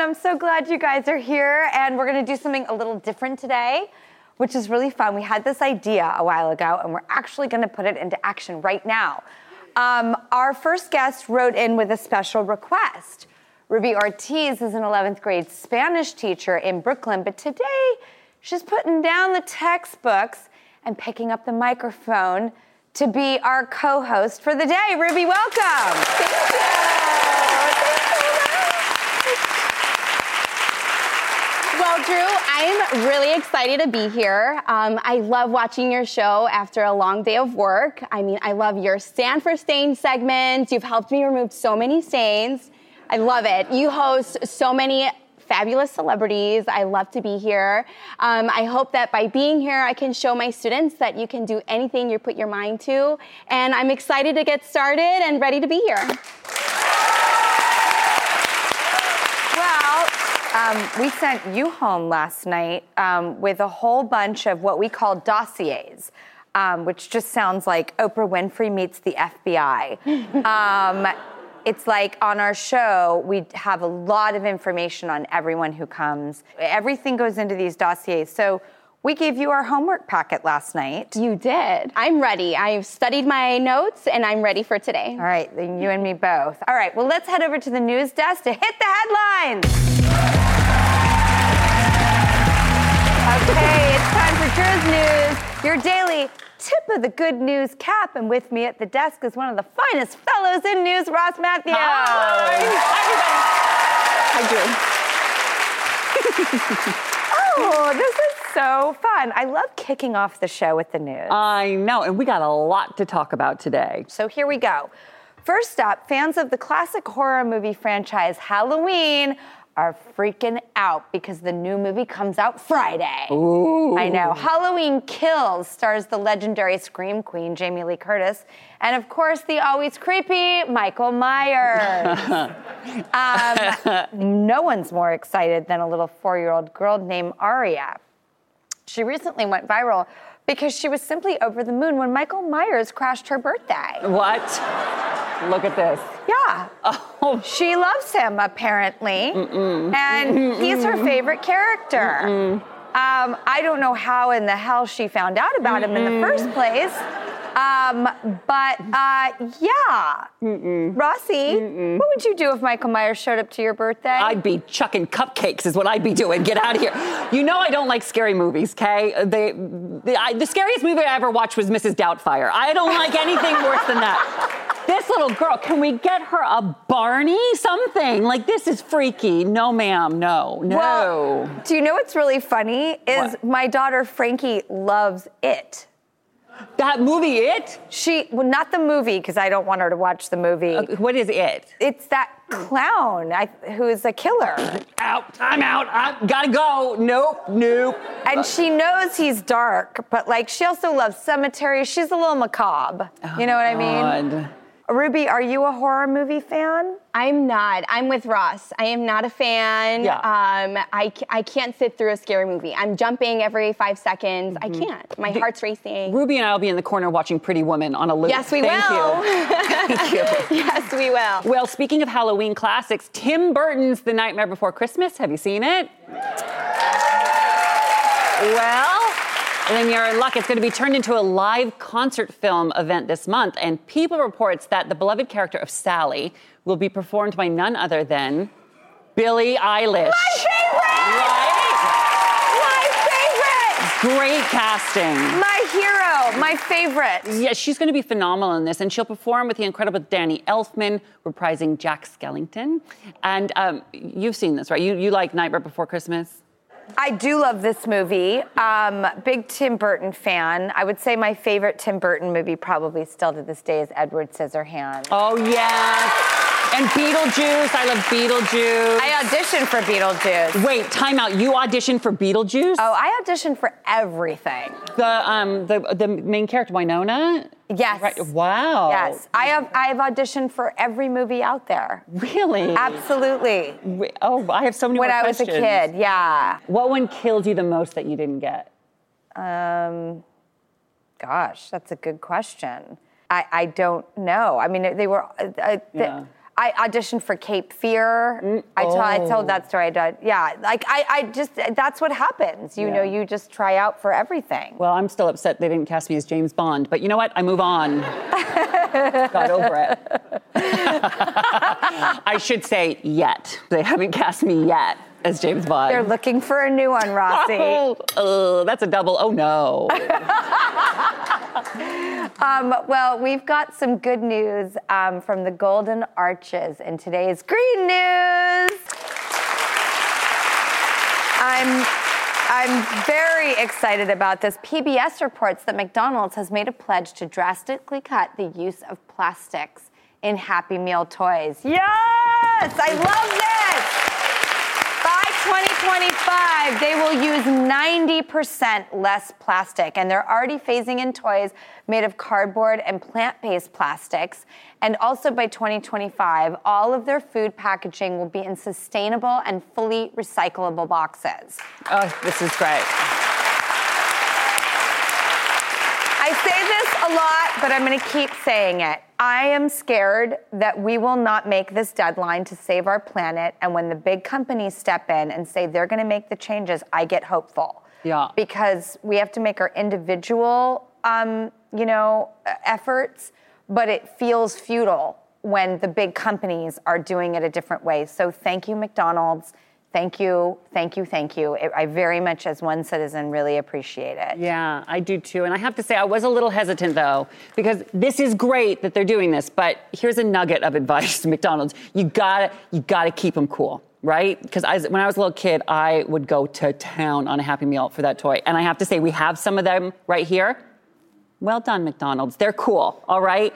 Fun. I'm so glad you guys are here. And we're to do something a little different today, which is really fun. We had this idea a while ago, and we're actually to put it into action right now. Um, our first guest wrote in with a special request. Ruby Ortiz is an 11th grade Spanish teacher in Brooklyn, but today she's putting down the textbooks and picking up the microphone to be our co host for the day. Ruby, welcome. Well, Drew, I'm really excited to be here. Um, I love watching your show after a long day of work. I mean, I love your Stand for Stain segments. You've helped me remove so many stains. I love it. You host so many fabulous celebrities. I love to be here. Um, I hope that by being here, I can show my students that you can do anything you put your mind to. And I'm excited to get started and ready to be here. Well, um, we sent you home last night um, with a whole bunch of what we call dossiers, um, which just sounds like Oprah Winfrey meets the FBI. um, it's like on our show, we have a lot of information on everyone who comes. Everything goes into these dossiers. So we gave you our homework packet last night. You did. I'm ready. I've studied my notes and I'm ready for today. All right, then you and me both. All right, well, let's head over to the news desk to hit the headlines. Okay, it's time for Drew's News, your daily tip of the good news cap. And with me at the desk is one of the finest fellows in news, Ross Mathews. Hi, everybody. Hi, Drew. oh, this is so fun. I love kicking off the show with the news. I know, and we got a lot to talk about today. So here we go. First up, fans of the classic horror movie franchise Halloween are freaking out because the new movie comes out Friday. Ooh. I know. Halloween Kills stars the legendary Scream Queen Jamie Lee Curtis and, of course, the always creepy Michael Myers. um, no one's more excited than a little four year old girl named Aria. She recently went viral because she was simply over the moon when Michael Myers crashed her birthday. What? Look at this. Yeah. Oh, She loves him, apparently. And he's her favorite character. Um, I don't know how in the hell she found out about him in the first place. Um, but uh, yeah. Rossi, what would you do if Michael Myers showed up to your birthday? I'd be chucking cupcakes, is what I'd be doing. Get out of here. You know, I don't like scary movies, okay? They, the, I, the scariest movie I ever watched was Mrs. Doubtfire. I don't like anything worse than that. This little girl, can we get her a Barney? Something. Like, this is freaky. No, ma'am. No, no. Well, do you know what's really funny? Is What? my daughter Frankie loves it. That movie, It? She, well, not the movie, because I don't want her to watch the movie. What is It? It's that clown I, who is a killer. Out. I'm out. I gotta go. Nope. Nope. And she knows he's dark, but like she also loves cemetery. She's a little macabre. You know what I mean? Ruby, are you a horror movie fan? I'm not. I'm with Ross. I am not a fan. Yeah. Um, I, I can't sit through a scary movie. I'm jumping every five seconds. I Mm-hmm. can't. My heart's racing. Ruby and I will be in the corner watching Pretty Woman on a loop. Yes, we Thank will. you. Thank you. yes, we will. Well, speaking of Halloween classics, Tim Burton's The Nightmare Before Christmas. Have you seen it? Well, then you're in luck. It's going to be turned into a live concert film event this month. And People reports that the beloved character of Sally will be performed by none other than Billie Eilish. My favorite! Right? My favorite! Great casting. My hero, my favorite. Yeah, she's going to be phenomenal in this, and she'll perform with the incredible Danny Elfman, reprising Jack Skellington. And um, you've seen this, right? You you like Nightmare Before Christmas? I do love this movie. Um, big Tim Burton fan. I would say my favorite Tim Burton movie, probably still to this day, is Edward Scissorhands. Oh yes. And Beetlejuice. I love Beetlejuice. I auditioned for Beetlejuice. Wait, time out. You auditioned for Beetlejuice? Oh, I auditioned for everything. The um the the main character Winona. Yes. Right. Wow. Yes, I have. I have auditioned for every movie out there. Really? Absolutely. Wait, Oh, I have so many When I was a kid, yeah. What one killed you the most that you didn't get? Um, gosh, that's a good question. I, I don't know. I mean, they were. Uh, uh, Yeah. I auditioned for Cape Fear. Mm, I, told, I told that story. I did. Yeah, like I, I just that's what happens. You know, you just try out for everything. Well, I'm still upset they didn't cast me as James Bond, but you know what? I move on. Got over it. I should say yet. They haven't cast me yet as James Bond. They're looking for a new one, Rossi. Oh, uh, that's a double. Oh no. Um, well, we've got some good news um, from the Golden Arches in today's Green News. I'm I'm very excited about this. PBS reports that McDonald's has made a pledge to drastically cut the use of plastics in Happy Meal toys. Yes, I love this. By 2025, they will use 90% less plastic, and they're already phasing in toys made of cardboard and plant based plastics. And also by 2025, all of their food packaging will be in sustainable and fully recyclable boxes. oh, this is great. I say this a lot, but I'm going to keep saying it. I am scared that we will not make this deadline to save our planet. And when the big companies step in and say they're going to make the changes, I get hopeful. Yeah. Because we have to make our individual, um, you know, efforts, but it feels futile when the big companies are doing it a different way. So thank you, McDonald's. Thank you, thank you, thank you. I very much, as one citizen, really appreciate it. Yeah, I do too. And I have to say, I was a little hesitant though, because this is great that they're doing this, but here's a nugget of advice to McDonald's. You gotta, you gotta keep them cool, right? Because when I was a little kid, I would go to town on a Happy Meal for that toy. And I have to say, we have some of them right here. Well done, McDonald's. They're cool, all right?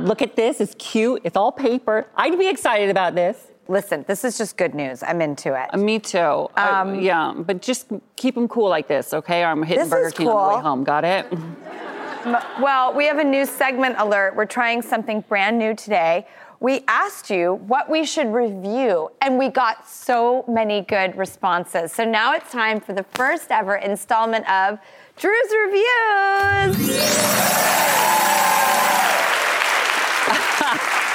Look at this, it's cute, it's all paper. I'd be excited about this. Listen, this is just good news. I'm into it. Me too. I- um, yeah, but just keep them cool like this, okay? Or I'm hitting Burger King on the way home. Got it? Well, we have a new segment alert. We're trying something brand new today. We asked you what we should review, and we got so many good responses. So now it's time for the first ever installment of Drew's Reviews.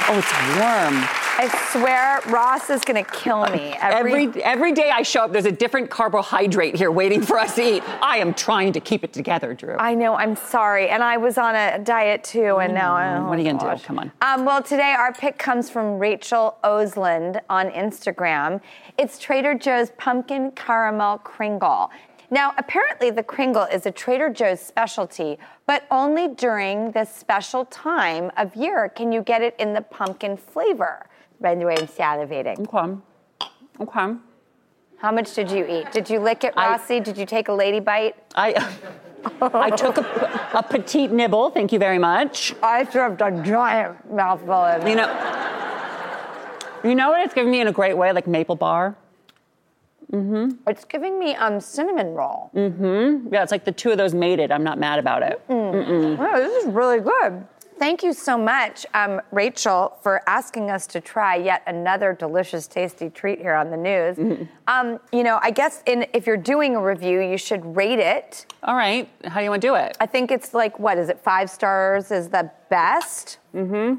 Oh, it's warm. I swear Ross is gonna kill me every, Every every day I show up, there's a different carbohydrate here waiting for us to eat. I am trying to keep it together, Drew. I know, I'm sorry. And I was on a diet too, and now I what are you gonna do? Come on. Um, well, today our pick comes from Rachel Osland on Instagram. It's Trader Joe's pumpkin caramel Kringle. Now, apparently, the Kringle is a Trader Joe's specialty, but only during this special time of year can you get it in the pumpkin flavor. By the way, I'm salivating. Okay. Okay. How much did you eat? Did you lick it, I- Did you take a lady bite? I I took a, a petite nibble. Thank you very much. I served a giant mouthful of You know, you know what it's giving me in a great way, like maple bar. It's giving me um cinnamon roll. Mm-hmm. Yeah, it's like the two of those made it. I'm not mad about it. Mm. Wow, this is really good. Thank you so much, um, Rachel, for asking us to try yet another delicious, tasty treat here on the news. Mm-hmm. Um, you know, I guess in, if you're doing a review, you should rate it. All right. How do you want to do it? I think it's like, what is it, five stars is the best? Mm-hmm.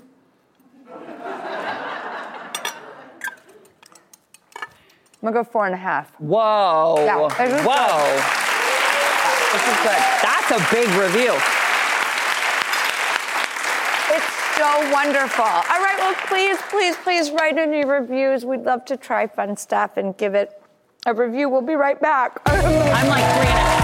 I'm gonna go four and a half. Whoa. Yeah, Whoa. This is good. That's a big review. It's so wonderful. All right, well, please, please, please write in your reviews. We'd love to try fun stuff and give it a review. We'll be right back. I'm like three and a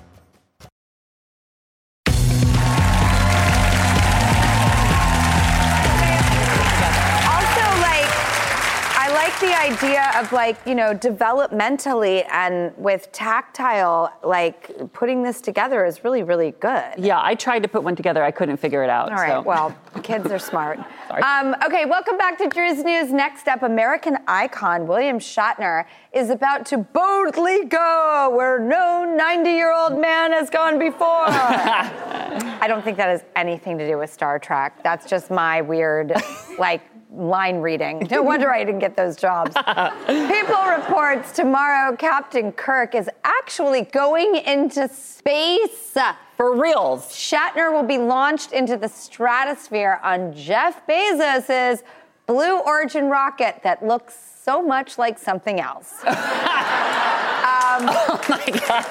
Of like you know developmentally and with tactile like putting this together is really really good Yeah, I tried to put one together. I couldn't figure it out. all right so. well kids are smart um, okay welcome back to drew's news next up american icon william shatner is about to boldly go where no 90 year old man has gone before i don't think that has anything to do with star trek that's just my weird like line reading. No wonder I didn't get those jobs. People reports tomorrow Captain Kirk is actually going into space. For reals. Shatner will be launched into the stratosphere on Jeff Bezos's Blue Origin rocket that looks so much like something else. um, Oh my God.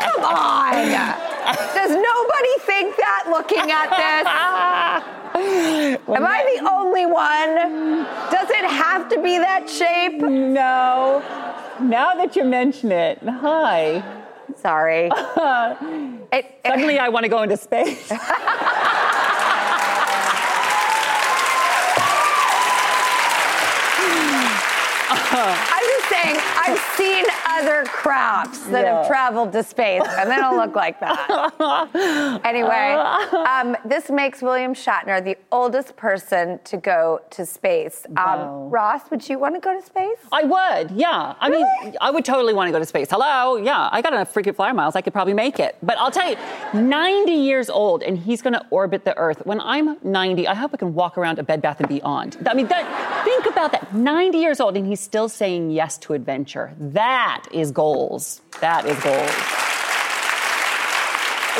Come on. Does nobody think that looking at this? Am I the only one? Does it have to be that shape? No. Now that you mention it, hi. Sorry. It- Suddenly I want to go into space. I'm just saying, I've seen other crafts that Yeah. have traveled to space, and they don't look like that. anyway, um, this makes William Shatner the oldest person to go to space. Um, Wow. Ross, would you want to go to space? I would, yeah. I mean, I would totally want to go to space. Hello, yeah. I got enough freaking flyer miles. I could probably make it. But I'll tell you, 90 years old, and he's going to orbit the Earth. When I'm 90, I hope I can walk around a Bed Bath and Beyond. I mean, that, think about that. 90 years old, and he's still saying yes to adventure. That is goals. That is goals.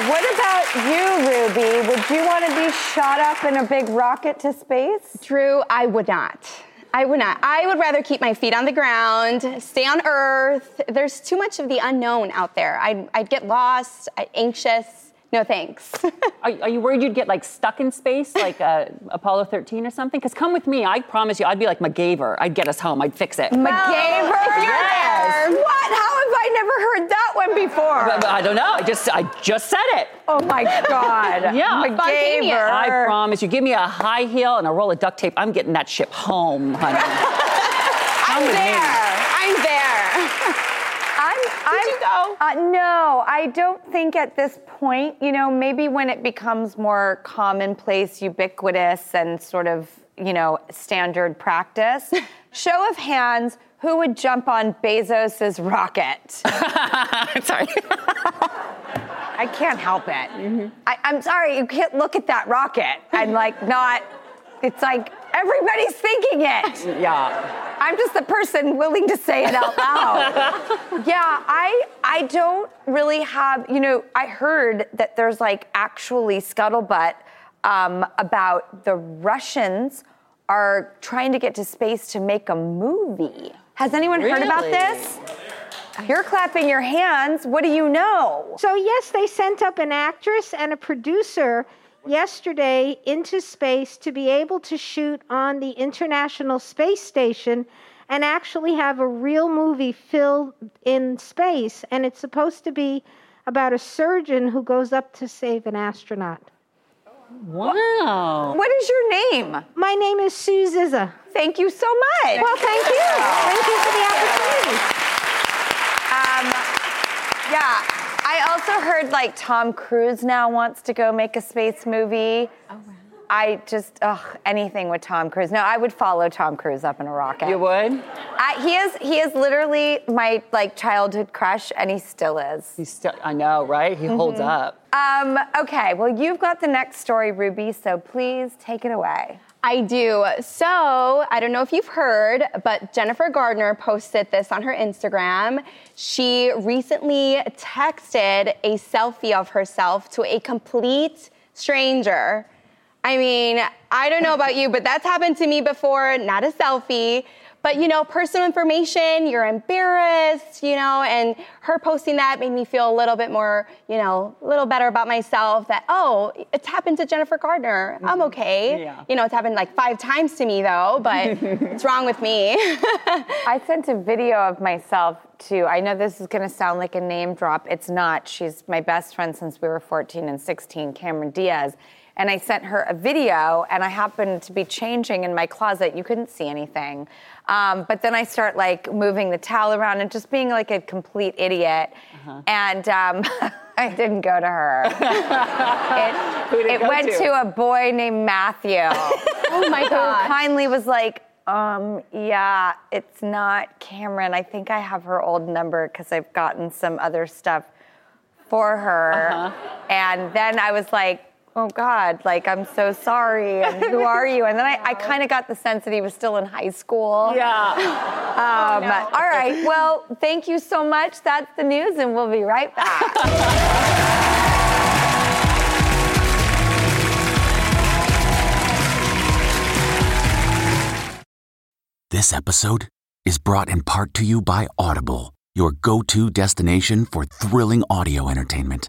What about you, Ruby? Would you want to be shot up in a big rocket to space? Drew, I would not. I would not. I would rather keep my feet on the ground, stay on Earth. There's too much of the unknown out there. I'd, I'd get lost, I'd anxious. No thanks. Are, are you worried you'd get like stuck in space, like uh, Apollo 13 or something? Because come with me. I promise you, I'd be like MacGyver. I'd get us home. I'd fix it. MacGyver? if you're Yes. there. What? How have I never heard that one before? But- but I don't know. I just, I just said it. oh my God. Yeah. Spontaneous. MacGyver. I promise you, give me a high heel and a roll of duct tape. I'm getting that ship home, honey. I'm with me. there. I'm there. I'm, you go? Uh, no, I don't think at this point, you know, maybe when it becomes more commonplace, ubiquitous, and sort of, you know, standard practice. Show of hands, who would jump on Bezos's rocket? Sorry. I can't help it. I, I'm sorry, you can't look at that rocket and like not. It's like everybody's thinking it. yeah. I'm just the person willing to say it out loud. yeah, I I don't really have, you know, I heard that there's like actually scuttlebutt um, about the Russians are trying to get to space to make a movie. Has anyone heard about this? You're clapping your hands. What do you know? So, yes, they sent up an actress and a producer yesterday into space to be able to shoot on the International Space Station and actually have a real movie filled in space. And it's supposed to be about a surgeon who goes up to save an astronaut. Wow. What is your name? My name is Sue Zizza. Thank you so much. Well, thank you. Thank you for the opportunity. Um, yeah, I also heard like Tom Cruise now wants to go make a space movie. Oh, wow. I just, ugh, anything with Tom Cruise. No, I would follow Tom Cruise up in a rocket. You would? I, he is, he is literally my like childhood crush, and he still is. He's still, I know, right? He holds up. Um, okay, well, you've got the next story, Ruby, so please take it away. I do. So, I don't know if you've heard, but Jennifer Gardner posted this on her Instagram. She recently texted a selfie of herself to a complete stranger. I mean, I don't know about you, but that's happened to me before, not a selfie. But you know, personal information, you're embarrassed, you know, and her posting that made me feel a little bit more, you know, a little better about myself that, oh, it's happened to Jennifer Gardner. I'm mm-hmm. okay. Yeah. You know, it's happened like five times to me though, but what's wrong with me? I sent a video of myself to, I know this is gonna sound like a name drop. It's not. She's my best friend since we were 14 and 16, Cameron Diaz. And I sent her a video, and I happened to be changing in my closet. You couldn't see anything. Um, but then I start like moving the towel around and just being like a complete idiot. And um, I didn't go to her. it Who it went to? to a boy named Matthew oh my who God. kindly was like, um, yeah, it's not Cameron. I think I have her old number because I've gotten some other stuff for her. Uh-huh. And then I was like, oh God, like, I'm so sorry. And who are you? And then I, I kind of got the sense that he was still in high school. Yeah. Um, All right. Well, thank you so much. That's the news, and we'll be right back. This episode is brought in part to you by Audible, your go to destination for thrilling audio entertainment.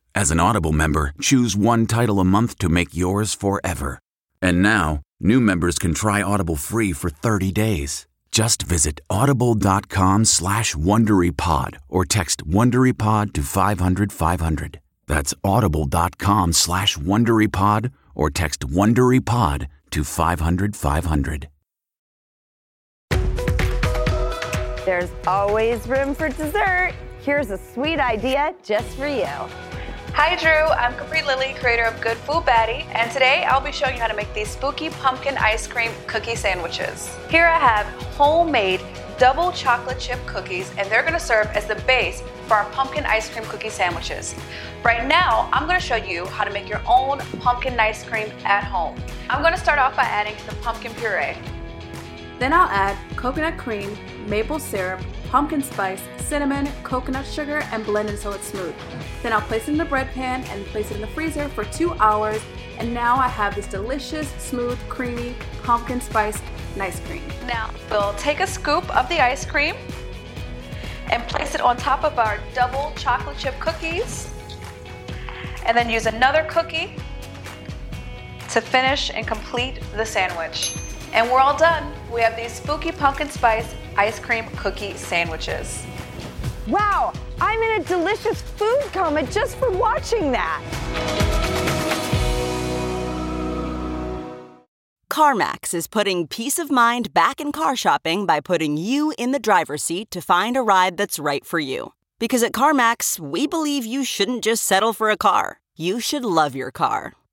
as an Audible member, choose one title a month to make yours forever. And now, new members can try Audible free for 30 days. Just visit audible.com slash WonderyPod or text WonderyPod to 500 500. That's audible.com slash WonderyPod or text WonderyPod to 500 500. There's always room for dessert. Here's a sweet idea just for you. Hi Drew, I'm Capri Lily, creator of Good Food Baddie, and today I'll be showing you how to make these spooky pumpkin ice cream cookie sandwiches. Here I have homemade double chocolate chip cookies, and they're gonna serve as the base for our pumpkin ice cream cookie sandwiches. Right now, I'm gonna show you how to make your own pumpkin ice cream at home. I'm gonna start off by adding some pumpkin puree. Then I'll add coconut cream, maple syrup, pumpkin spice, cinnamon, coconut sugar, and blend until it's smooth. Then I'll place it in the bread pan and place it in the freezer for two hours. And now I have this delicious, smooth, creamy pumpkin spice ice cream. Now we'll take a scoop of the ice cream and place it on top of our double chocolate chip cookies. And then use another cookie to finish and complete the sandwich. And we're all done. We have these spooky pumpkin spice ice cream cookie sandwiches. Wow, I'm in a delicious food coma just for watching that. CarMax is putting peace of mind back in car shopping by putting you in the driver's seat to find a ride that's right for you. Because at CarMax, we believe you shouldn't just settle for a car, you should love your car.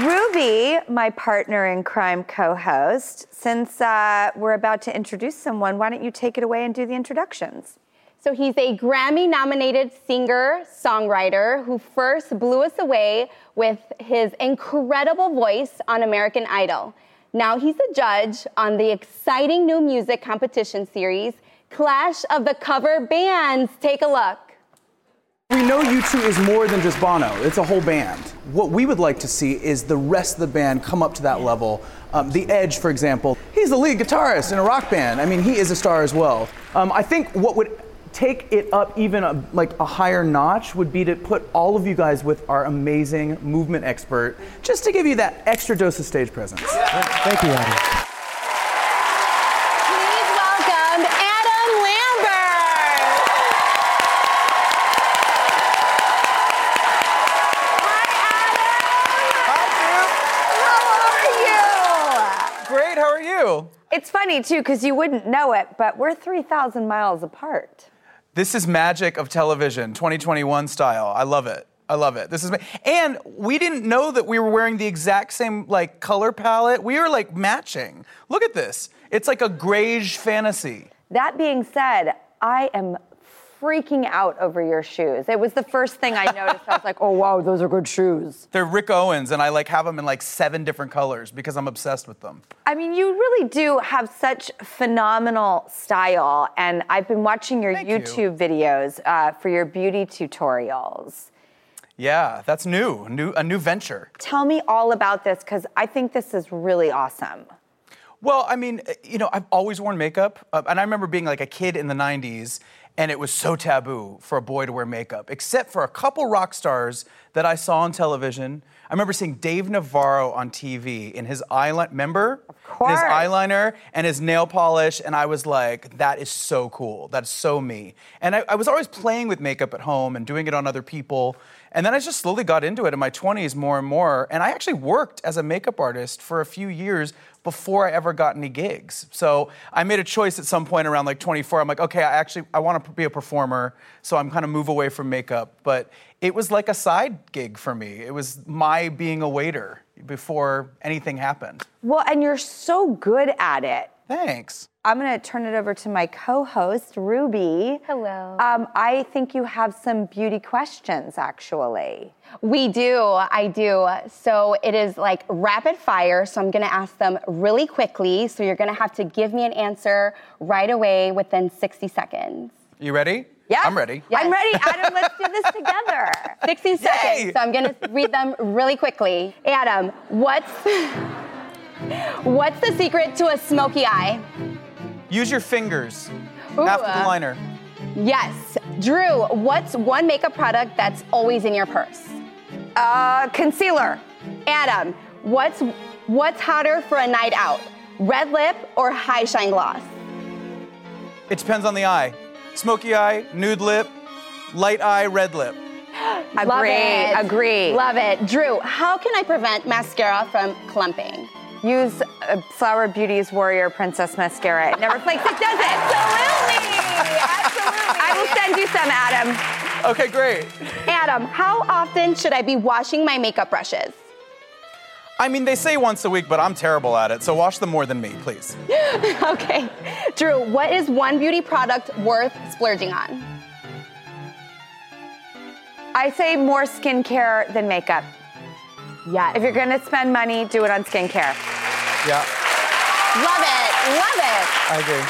Ruby, my partner in crime co host, since uh, we're about to introduce someone, why don't you take it away and do the introductions? So he's a Grammy nominated singer songwriter who first blew us away with his incredible voice on American Idol. Now he's a judge on the exciting new music competition series, Clash of the Cover Bands. Take a look. We know U2 is more than just Bono, it's a whole band. What we would like to see is the rest of the band come up to that level. Um, the Edge, for example, he's the lead guitarist in a rock band. I mean, he is a star as well. Um, I think what would take it up even a, like a higher notch would be to put all of you guys with our amazing movement expert, just to give you that extra dose of stage presence. Thank you, Adam. Please welcome Adam Lambert. Great, how are you? It's funny too, because you wouldn't know it, but we're 3,000 miles apart. This is magic of television, 2021 style. I love it. I love it. This is, ma- and we didn't know that we were wearing the exact same like color palette. We are like matching. Look at this. It's like a grayish fantasy. That being said, I am freaking out over your shoes. It was the first thing I noticed. I was like, oh, wow, those are good shoes. They're Rick Owens, and I like have them in like seven different colors because I'm obsessed with them. I mean, you really do have such phenomenal style, and I've been watching your YouTube videos uh, for your beauty tutorials. Yeah, that's new, new a new venture. Tell me all about this because I think this is really awesome. Well, I mean, uh, you know, I've always worn makeup, uh, and I remember being like a kid in the '90s, and it was so taboo for a boy to wear makeup, except for a couple rock stars that I saw on television. I remember seeing Dave Navarro on TV in his eyeliner, remember? Of course. His eyeliner and his nail polish, and I was like, that is so cool. That's so me. And I, I was always playing with makeup at home and doing it on other people. And then I just slowly got into it in my 20s more and more. And I actually worked as a makeup artist for a few years before I ever got any gigs. So I made a choice at some point around like 24. I'm like, okay, I actually I want to be a performer, so I'm kind of move away from makeup. But it was like a side gig for me. It was my being a waiter before anything happened. Well, and you're so good at it. Thanks. I'm going to turn it over to my co host, Ruby. Hello. Um, I think you have some beauty questions, actually. We do, I do. So it is like rapid fire. So I'm gonna ask them really quickly. So you're gonna have to give me an answer right away within 60 seconds. You ready? Yeah. I'm ready. I'm ready. Adam, let's do this together. 60 seconds. So I'm gonna read them really quickly. Adam, what's what's the secret to a smoky eye? Use your fingers Ooh, after the uh, liner. Yes. Drew, what's one makeup product that's always in your purse? Uh, concealer. Adam, what's what's hotter for a night out? Red lip or high shine gloss? It depends on the eye. Smoky eye, nude lip, light eye, red lip. Love Agree, it. agree. Love it. Drew, how can I prevent mascara from clumping? Use uh, Flower Beauty's Warrior Princess Mascara. It never flakes, it does it. Absolutely. Absolutely. I will send you some, Adam. Okay, great. Adam, how often should I be washing my makeup brushes? I mean, they say once a week, but I'm terrible at it, so wash them more than me, please. okay. Drew, what is one beauty product worth splurging on? I say more skincare than makeup. Yeah. If you're gonna spend money, do it on skincare. Yeah, Love it. Love it. I agree.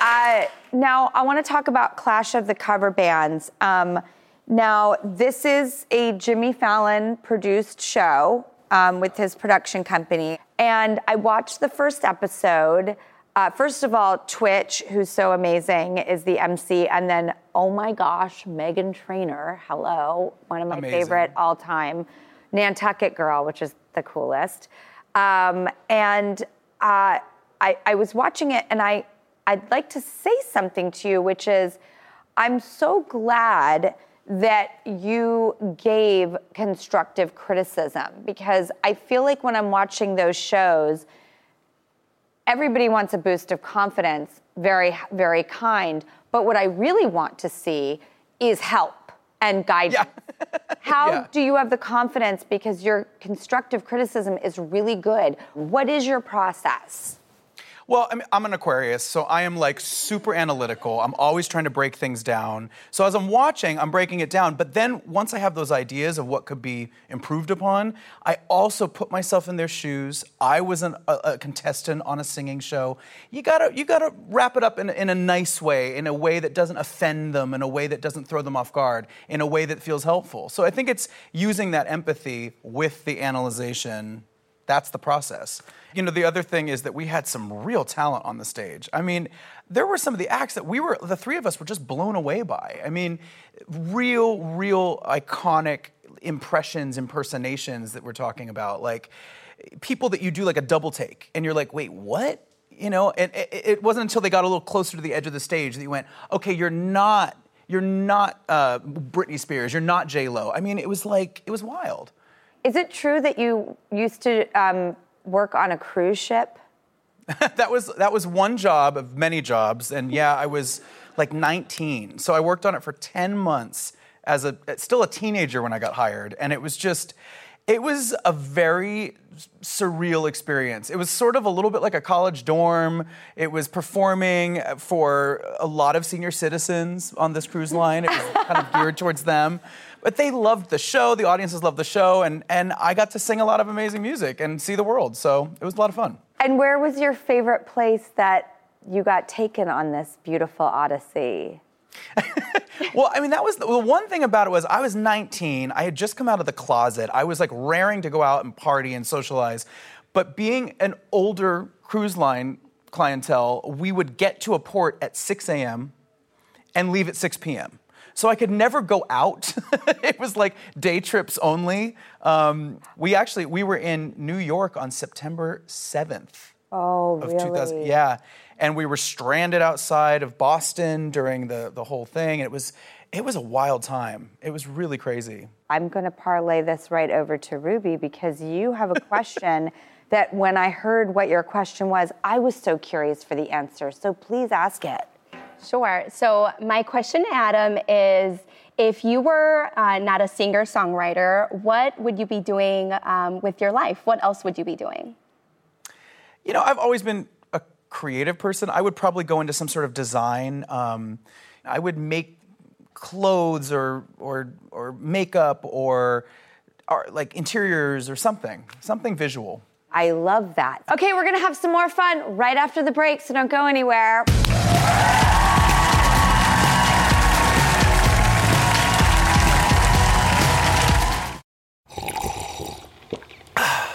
Uh, now, I want to talk about Clash of the Cover Bands. Um, now, this is a Jimmy Fallon produced show um, with his production company. And I watched the first episode. Uh, first of all, Twitch, who's so amazing, is the MC. And then, oh my gosh, Meghan Trainor, hello, one of my Amazing. favorite all time, Nantucket Girl, which is the coolest. Um, and uh, I, I was watching it and I, I'd like to say something to you, which is I'm so glad that you gave constructive criticism because I feel like when I'm watching those shows, everybody wants a boost of confidence, very, very kind. But what I really want to see is help and guidance. How Yeah. do you have the confidence because your constructive criticism is really good? What is your process? Well, I mean, I'm an Aquarius, so I am like super analytical. I'm always trying to break things down. So as I'm watching, I'm breaking it down. But then once I have those ideas of what could be improved upon, I also put myself in their shoes. I was an, a, a contestant on a singing show. You gotta, you gotta wrap it up in, in a nice way, in a way that doesn't offend them, in a way that doesn't throw them off guard, in a way that feels helpful. So I think it's using that empathy with the analyzation that's the process. You know, the other thing is that we had some real talent on the stage. I mean, there were some of the acts that we were, the three of us were just blown away by. I mean, real, real iconic impressions, impersonations that we're talking about. Like people that you do like a double take and you're like, wait, what? You know, and it, it wasn't until they got a little closer to the edge of the stage that you went, okay, you're not, you're not uh, Britney Spears, you're not J Lo. I mean, it was like, it was wild. Is it true that you used to um, work on a cruise ship? that was that was one job of many jobs, and yeah, I was like 19, so I worked on it for 10 months as a still a teenager when I got hired, and it was just. It was a very surreal experience. It was sort of a little bit like a college dorm. It was performing for a lot of senior citizens on this cruise line. It was kind of geared towards them. But they loved the show, the audiences loved the show, and, and I got to sing a lot of amazing music and see the world. So it was a lot of fun. And where was your favorite place that you got taken on this beautiful odyssey? Well, I mean, that was the, the one thing about it was I was 19. I had just come out of the closet. I was like raring to go out and party and socialize. But being an older cruise line clientele, we would get to a port at 6 a.m. and leave at 6 p.m. So I could never go out. it was like day trips only. Um, we actually we were in New York on September 7th Oh, of really? 2000. Yeah, and we were stranded outside of Boston during the the whole thing. It was it was a wild time. It was really crazy. I'm going to parlay this right over to Ruby because you have a question that when I heard what your question was, I was so curious for the answer. So please ask it. Sure. So, my question to Adam is if you were uh, not a singer songwriter, what would you be doing um, with your life? What else would you be doing? You know, I've always been a creative person. I would probably go into some sort of design. Um, I would make clothes or or or makeup or, or like interiors or something, something visual. I love that. Okay, we're going to have some more fun right after the break, so don't go anywhere.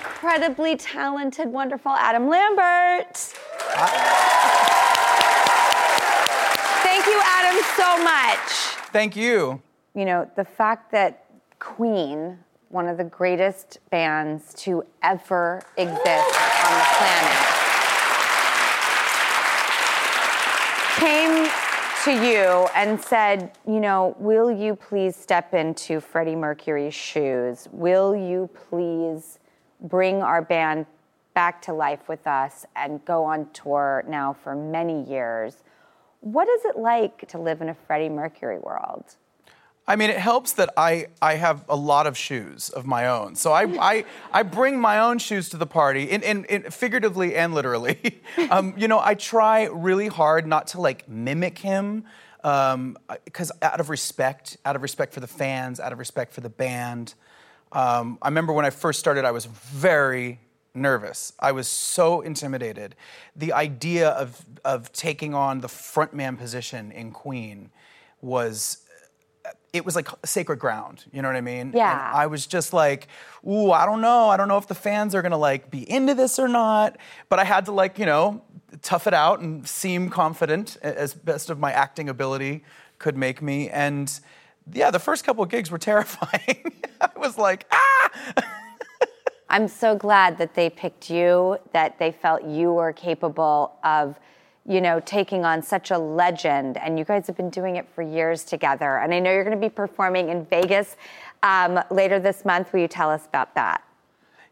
Incredibly talented, wonderful Adam Lambert. Thank you, Adam, so much. Thank you. You know, the fact that Queen, one of the greatest bands to ever exist on the planet, came to you and said, you know, will you please step into Freddie Mercury's shoes? Will you please bring our band back to life with us and go on tour now for many years? What is it like to live in a Freddie Mercury world? I mean, it helps that I, I have a lot of shoes of my own. So I, I, I bring my own shoes to the party, in, in, in figuratively and literally. um, you know, I try really hard not to like mimic him, because out of respect, out of respect for the fans, out of respect for the band. Um, I remember when I first started, I was very nervous. I was so intimidated. The idea of, of taking on the frontman position in Queen was it was like sacred ground. You know what I mean? Yeah. And I was just like, ooh, I don't know. I don't know if the fans are gonna like be into this or not. But I had to like, you know, tough it out and seem confident as best of my acting ability could make me. And yeah, the first couple of gigs were terrifying. I was like, ah! I'm so glad that they picked you, that they felt you were capable of, you know, taking on such a legend. And you guys have been doing it for years together. And I know you're going to be performing in Vegas um, later this month. Will you tell us about that?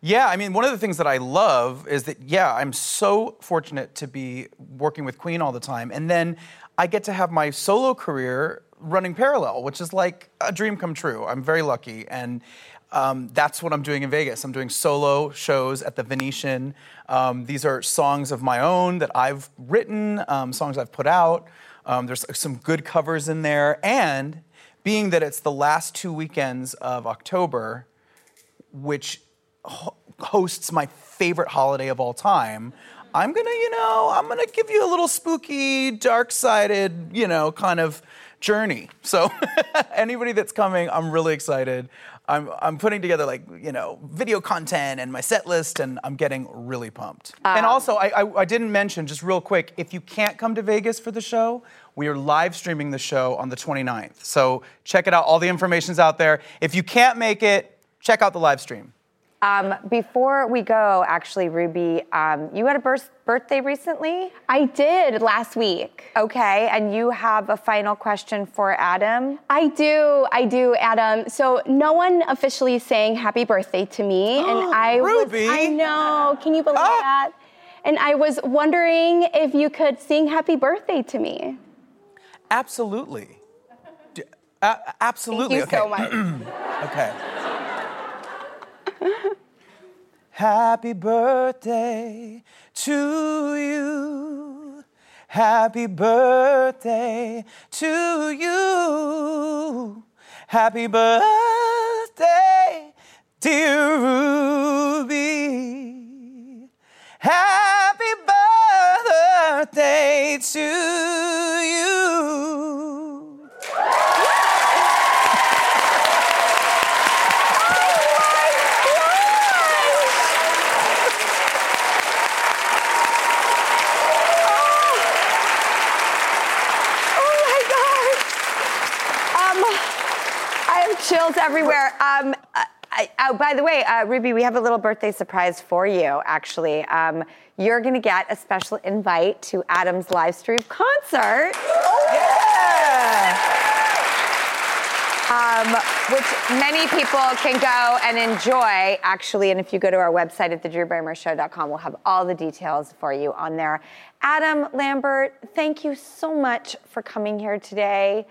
Yeah, I mean, one of the things that I love is that, yeah, I'm so fortunate to be working with Queen all the time. And then I get to have my solo career running parallel, which is like a dream come true. I'm very lucky. And um, that's what I'm doing in Vegas. I'm doing solo shows at the Venetian. Um, these are songs of my own that I've written, um, songs I've put out. Um, there's some good covers in there. And being that it's the last two weekends of October, which ho- hosts my favorite holiday of all time, I'm gonna, you know, I'm gonna give you a little spooky, dark sided, you know, kind of journey. So, anybody that's coming, I'm really excited. I'm, I'm putting together like, you know, video content and my set list, and I'm getting really pumped. and also, I, I, I didn't mention, just real quick, if you can't come to Vegas for the show, we are live streaming the show on the 29th. So, check it out. All the information's out there. If you can't make it, check out the live stream. Um, before we go, actually, Ruby, um, you had a birth- birthday recently? I did last week. Okay, and you have a final question for Adam? I do, I do, Adam. So no one officially saying happy birthday to me, and I Ruby! was I know. Can you believe that? And I was wondering if you could sing happy birthday to me. Absolutely. D- a- absolutely. Thank you so much. okay. Happy birthday to you. Happy birthday to you. Happy birthday, dear Ruby. Happy birthday to you. Oh my gosh! Um, I have chills everywhere. Um, I, oh, by the way, uh, Ruby, we have a little birthday surprise for you. Actually, um, you're going to get a special invite to Adam's live stream concert. Yeah. Um, which many people can go and enjoy, actually. And if you go to our website at thedrewbarrymoreshow.com, we'll have all the details for you on there. Adam Lambert, thank you so much for coming here today.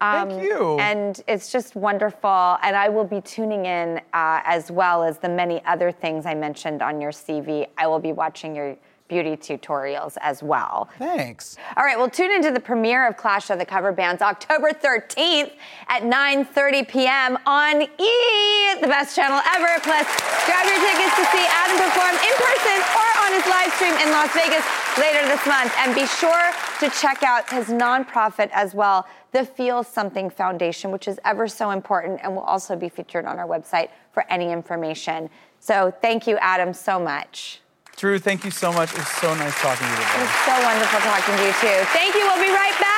Um, Thank you. And it's just wonderful. And I will be tuning in uh, as well as the many other things I mentioned on your CV. I will be watching your beauty tutorials as well. Thanks. All right, well, tune into the premiere of Clash of the Cover Bands October 13th at 9:30 p.m. on E, the best channel ever. Plus, grab your tickets to see Adam perform in person or on his live stream in Las Vegas later this month. And be sure to check out his nonprofit as well, the Feel Something Foundation, which is ever so important and will also be featured on our website for any information. So, thank you, Adam, so much. Drew, thank you so much. It was so nice talking to you It was so wonderful talking to you too. Thank you. We'll be right back.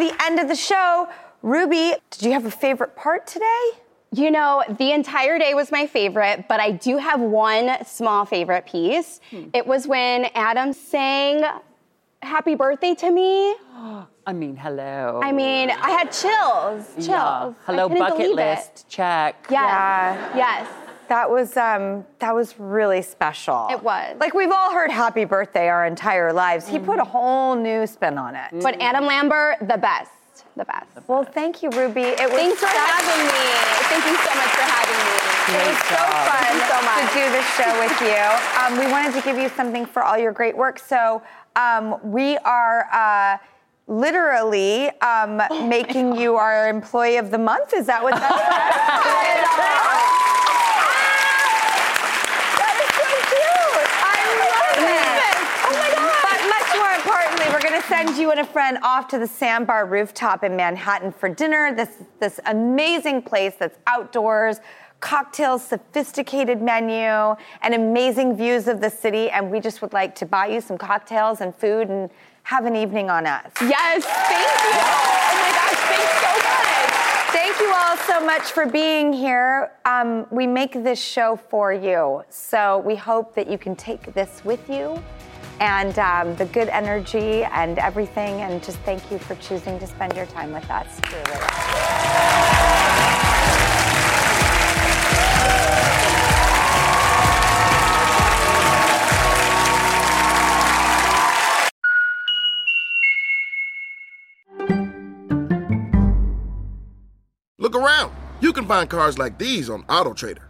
The end of the show. Ruby, did you have a favorite part today? You know, the entire day was my favorite, but I do have one small favorite piece. Hmm. It was when Adam sang Happy Birthday to me. I mean, hello. I mean, I had chills. Chills. Yeah. Hello, bucket list. Check. It. Yes. Yes. That was um, that was really special. It was. Like we've all heard "Happy Birthday" our entire lives. He put a whole new spin on it. But Adam Lambert, the best. The best. Well, thank you, Ruby. It was Thanks for having me. Thank you so much for having me. It was so fun so much. to do this show with you. Um, we wanted to give you something for all your great work. So um, we are uh, literally um, Oh making you our employee of the month. Is that what that's? That is so cute. I love it. Oh my God. But much more importantly, we're going to send you and a friend off to the Sandbar rooftop in Manhattan for dinner. This this amazing place that's outdoors. Cocktails, sophisticated menu, and amazing views of the city. And we just would like to buy you some cocktails and food and have an evening on us. Yes, thank you. Oh my gosh, thanks so much. Thank you all so much for being here. Um, we make this show for you. So we hope that you can take this with you and um, the good energy and everything. And just thank you for choosing to spend your time with us. Look around. You can find cars like these on AutoTrader.